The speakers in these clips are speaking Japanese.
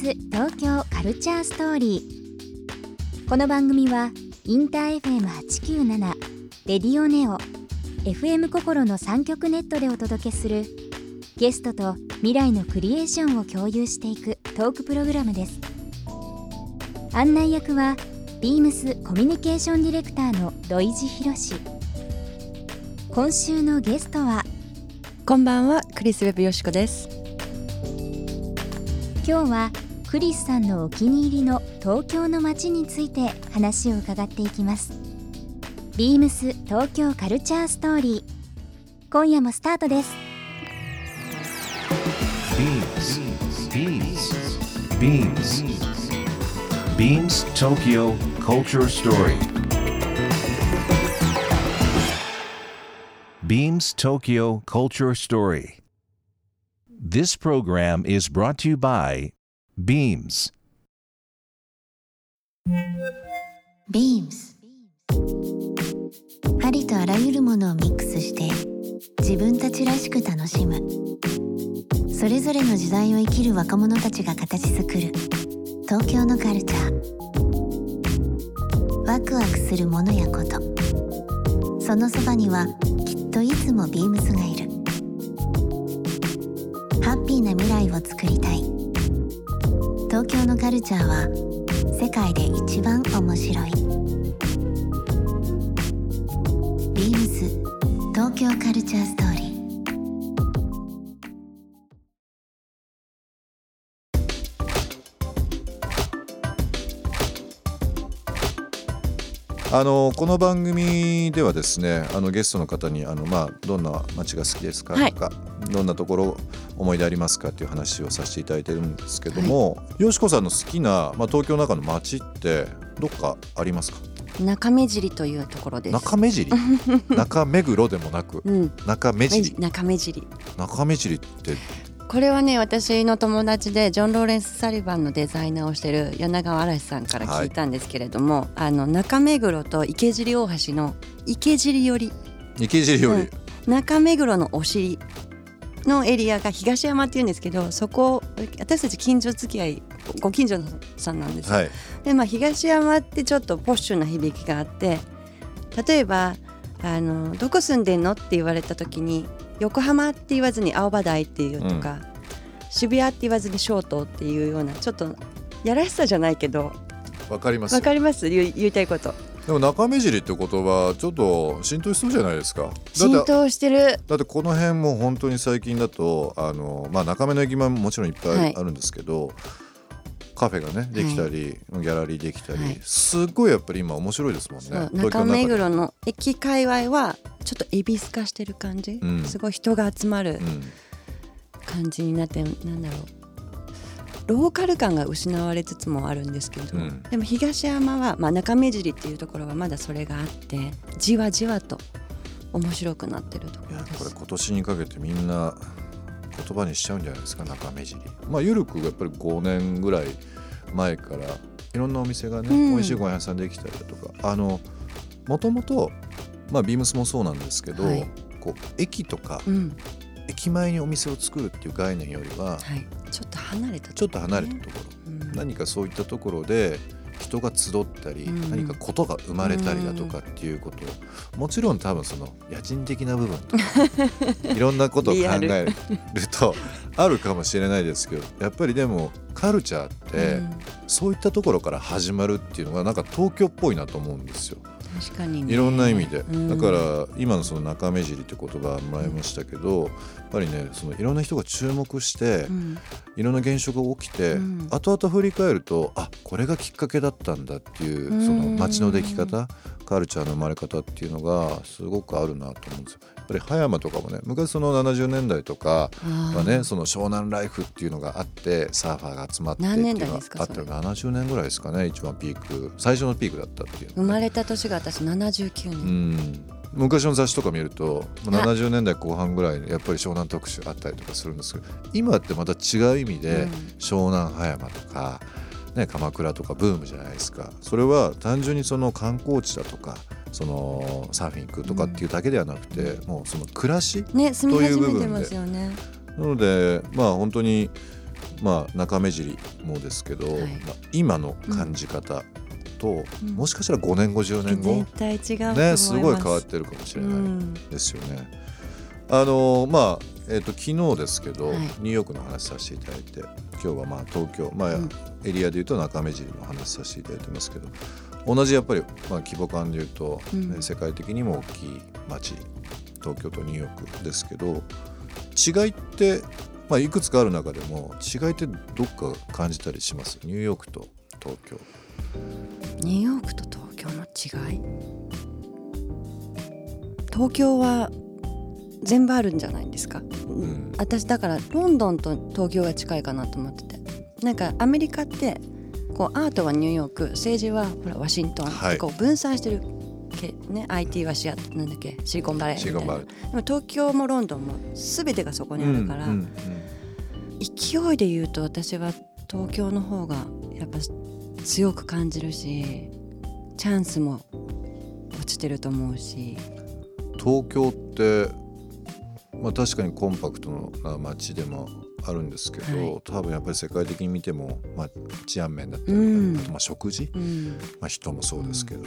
ス東京カルチャーストーリー。この番組はインター FM897 レディオネオ FM 心の3極ネットでお届けするゲストと未来のクリエーションを共有していくトークプログラムです。案内役はビームスコミュニケーションディレクターの土井博。志今週のゲストはこんばんはクリス・ウェブよしこです。今日はクリスさんのお気に入りの東京の街について話を伺っていきますビームス東京カルチャーストーリー今夜もスタートです Beams. Beams. Beams Tokyo Culture Story. Beams Tokyo Culture Story. This program is brought to you by Beams. Beams. ありとあらゆるものをミックスして自分たちらしく楽しむ。それぞれの時代を生きる若者たちが形作る。東京のカルチャー。ワクワクするものやこと。そのそばにはきっといつもビームスがいる。ハッピーな未来を作りたい。カルチャーは世界で一番面白い。ビームス東京カルチャースあのこの番組ではですねあのゲストの方にあの、まあ、どんな街が好きですかはい。とか、どんなところ思い出ありますかっていう話をさせていただいてるんですけども、よしこさんの好きな、まあ、東京の中の街ってどっかありますか？中目尻というところです。中目尻？中目黒でもなくうん。中目尻中目尻。中目尻ってこれはね私の友達でジョン・ローレンス・サリバンのデザイナーをしてる柳川嵐さんから聞いたんですけれども、あの中目黒と池尻大橋の池尻寄り。池尻より、うん。中目黒のお尻のエリアが東山っていうんですけどそこ私たち近所付き合いご近所さんなんですよ。はい。でまあ東山ってちょっとポッシュな響きがあって例えばあの「どこ住んでんの?」って言われた時に「横浜」って言わずに「青葉台」っていうとか、渋谷って言わずに「ショート」っていうようなちょっとやらしさじゃないけど。わかりますわかります？言いたいこと。でも中目尻って言葉ちょっと浸透しそうじゃないですか。浸透してる。だってこの辺も本当に最近だとあの、まあ、中目の駅前ももちろんいっぱはい。いあるんですけど、カフェがねできたり、ギャラリーできたり、はい。すっごいやっぱり今面白いですもんね。中目黒の駅界隈はちょっと恵比寿化してる感じ、うん。すごい人が集まるうん。感じになってなんだろう。ローカル感が失われつつもあるんですけど、うん。でも東山は、まあ、中目尻っていうところはまだそれがあってじわじわと面白くなってるところです。これ今年にかけてみんな言葉にしちゃうんじゃないですか中目尻。まあゆるくやっぱり5年ぐらい前からいろんなお店がね、うん。美味しいご飯屋さんできたりだとか。あのもともとまあビームスもそうなんですけど、はい。こう駅とかうん。駅前にお店を作るっていう概念よりははい、ちょっと離れたちょっと離れたねところ、うん。何かそういったところで人が集ったり、うん。何かことが生まれたりだとかっていうこと。もちろん多分その野人的な部分とか いろんなことを考えるとあるかもしれないですけどやっぱりでもカルチャーって、うん。そういったところから始まるっていうのがなんか東京っぽいなと思うんですよ。確かにね。いろんな意味で、うん。だから今のその中目尻って言葉もらいましたけど、やっぱりねそのいろんな人が注目して、うん。いろんな現象が起きて、うん。後々振り返るとあこれがきっかけだったんだっていううん。その街の出来方カルチャーの生まれ方っていうのがすごくあるなと思うんですよ。ぱり葉山とかもね昔その70年代とかはねその湘南ライフっていうのがあってサーファーが集まってっていうのがあったの70年ぐらいですかね一番ピーク。最初のピークだったっていうのね、生まれた年が私79う年、ん。昔の雑誌とか見るとあ。70年代後半ぐらいにやっぱり湘南特集あったりとかするんですけど今ってまた違う意味でうん。湘南葉山とか、ね、鎌倉とかブームじゃないですか。それは単純にその観光地だとかそのサーフィン行くとかっていうだけではなくて、もうその暮らしという部分。でねなのでまあ本当にまあ中目尻もですけど、はい。まあ、今の感じ方と、うん。もしかしたら5年後10年後絶対違うねすごい変わってるかもしれないうん。ですよね。あのまあえー、と昨日ですけど、はい。ニューヨークの話させていただいて今日はまあ東京、まあうん。エリアでいうと中目尻の話させていただいてますけど同じやっぱり、まあ、規模感でいうと、うん。ね世界的にも大きい街東京とニューヨークですけど違いって、まあ、いくつかある中でも違いってどっか感じたりします？ニューヨークと東京。ニューヨークと東京の違い？東京は全部あるんじゃないんですか、ん。私だからロンドンと東京が近いかなと思ってて。なんかアメリカってこうアートはニューヨーク政治はほらワシントン、はい。こう分散してるけ、ね、IT はシアなんだっけ？シリコンバレーみたいな。シリコンバレー。でも東京もロンドンも全てがそこにあるから、うんうん。勢いで言うと私は東京の方がやっぱ強く感じるしチャンスも落ちてると思うし。東京って、まあ、確かにコンパクトな街でもあるんですけど、はい。多分やっぱり世界的に見ても、まあ、治安面だったり、うん。あとまあ食事、うん。まあ、人もそうですけど、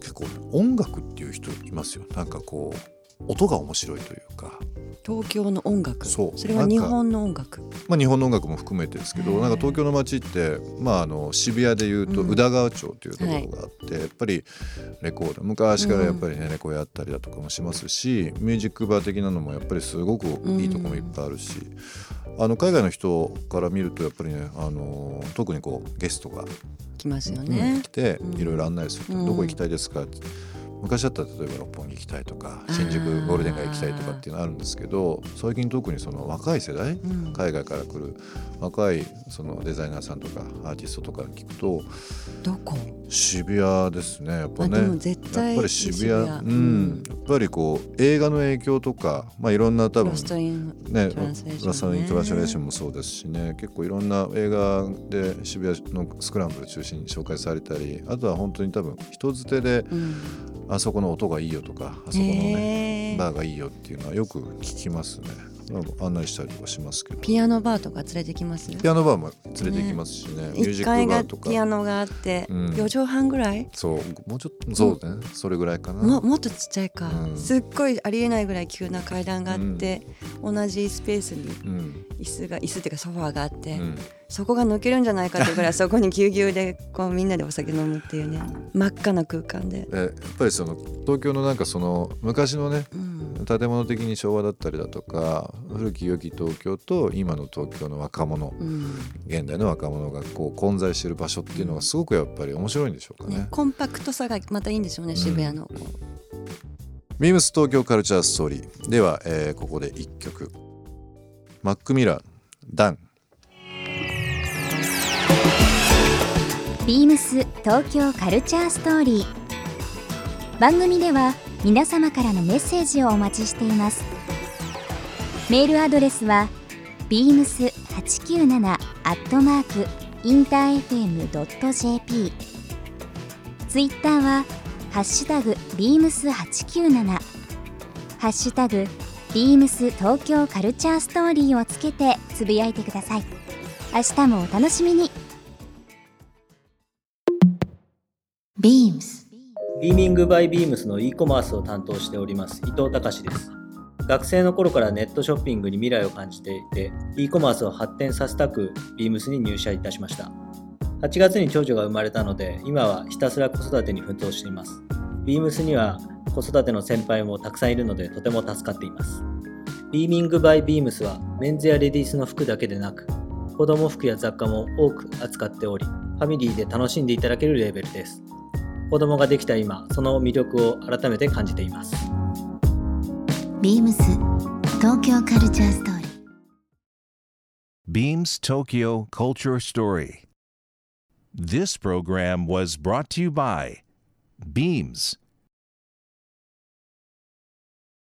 結構音楽っていう人いますよ。なんかこう音が面白いというか、東京の音楽。そう。れは日本の音楽。まあ、日本の音楽も含めてですけどなんか東京の街って、まあ、あの渋谷でいうとうん。宇田川町というところがあって、やっぱりレコード。昔からやっぱりね、レコやったりだとかもしますしミュージックバー的なのもやっぱりすごくいいとこもいっぱいあるし、あの海外の人から見るとやっぱりねあの特にこうゲストが、来ますようんね来、てうん。いろいろ案内すると、うん。どこ行きたいですかって昔だったら例えば六本木行きたいとか新宿ゴールデン街行きたいとかっていうのあるんですけど最近特にその若い世代、うん。海外から来る若いそのデザイナーさんとかアーティストとか聞くとどこ？渋谷ですねやっぱあねやっ対ぱり渋谷。うん、やっぱりこう映画の影響とか、まあ、いろんな多分ラストイントランスレーションもそうですしね。結構いろんな映画で渋谷のスクランブル中心に紹介されたりあとは本当に多分人づてでうんあそこの音がいいよとかあそこのねへー。バーがいいよっていうのはよく聞きますね。案内したりとかしますけど。ピアノバーとか連れてきます？ピアノバーも連れて行きますしね。ミュージッ1階がクバーとか。ピアノがあってうん。4畳半ぐらい、そうもうちょっとそうね、それぐらいかな。ももっとちっちゃいか、うん。すっごいありえないぐらい急な階段があって、同じスペースにうん。椅子が椅子っていうかソファーがあって、うんそこが抜けるんじゃないかっていうぐらいそこにぎゅうぎゅうでこうみんなでお酒飲むっていうね。真っ赤な空間で、えやっぱりその東京のなんかその昔のねうん、建物的に昭和だったりだとか古き良き東京と今の東京の若者うん現代の若者がこう混在してる場所っていうのがすごくやっぱり面白いんでしょうかね。ね、コンパクトさがまたいいんでしょうね渋谷の、ビームス東京カルチャーストーリー。では、えーここで1曲。マック・ミラー「ダン」ビームス東京カルチャーストーリー。番組では皆様からのメッセージをお待ちしています。メールアドレスは beams897 アットマークインター FM.jp ツイッターはハッシュタグ beams897 ハッシュタグ beams 東京カルチャーストーリーをつけてつぶやいてください。明日もお楽しみに。Beams ビーミングバイビームスの e コマースを担当しております伊藤隆です。学生の頃からネットショッピングに未来を感じていて、e コマースを発展させたく、ビームスに入社いたしました。8月に長女が生まれたので、今はひたすら子育てに奮闘しています。ビームスには子育ての先輩もたくさんいるので、とても助かっています。ビーミングバイビームスはメンズやレディースの服だけでなく、子供服や雑貨も多く扱っており、ファミリーで楽しんでいただけるレーベルです。子供ができた今、その魅力を改めて感じています。Beams 東京カルチャーストーリー Beams Tokyo Culture Story. This program was brought to you by Beams.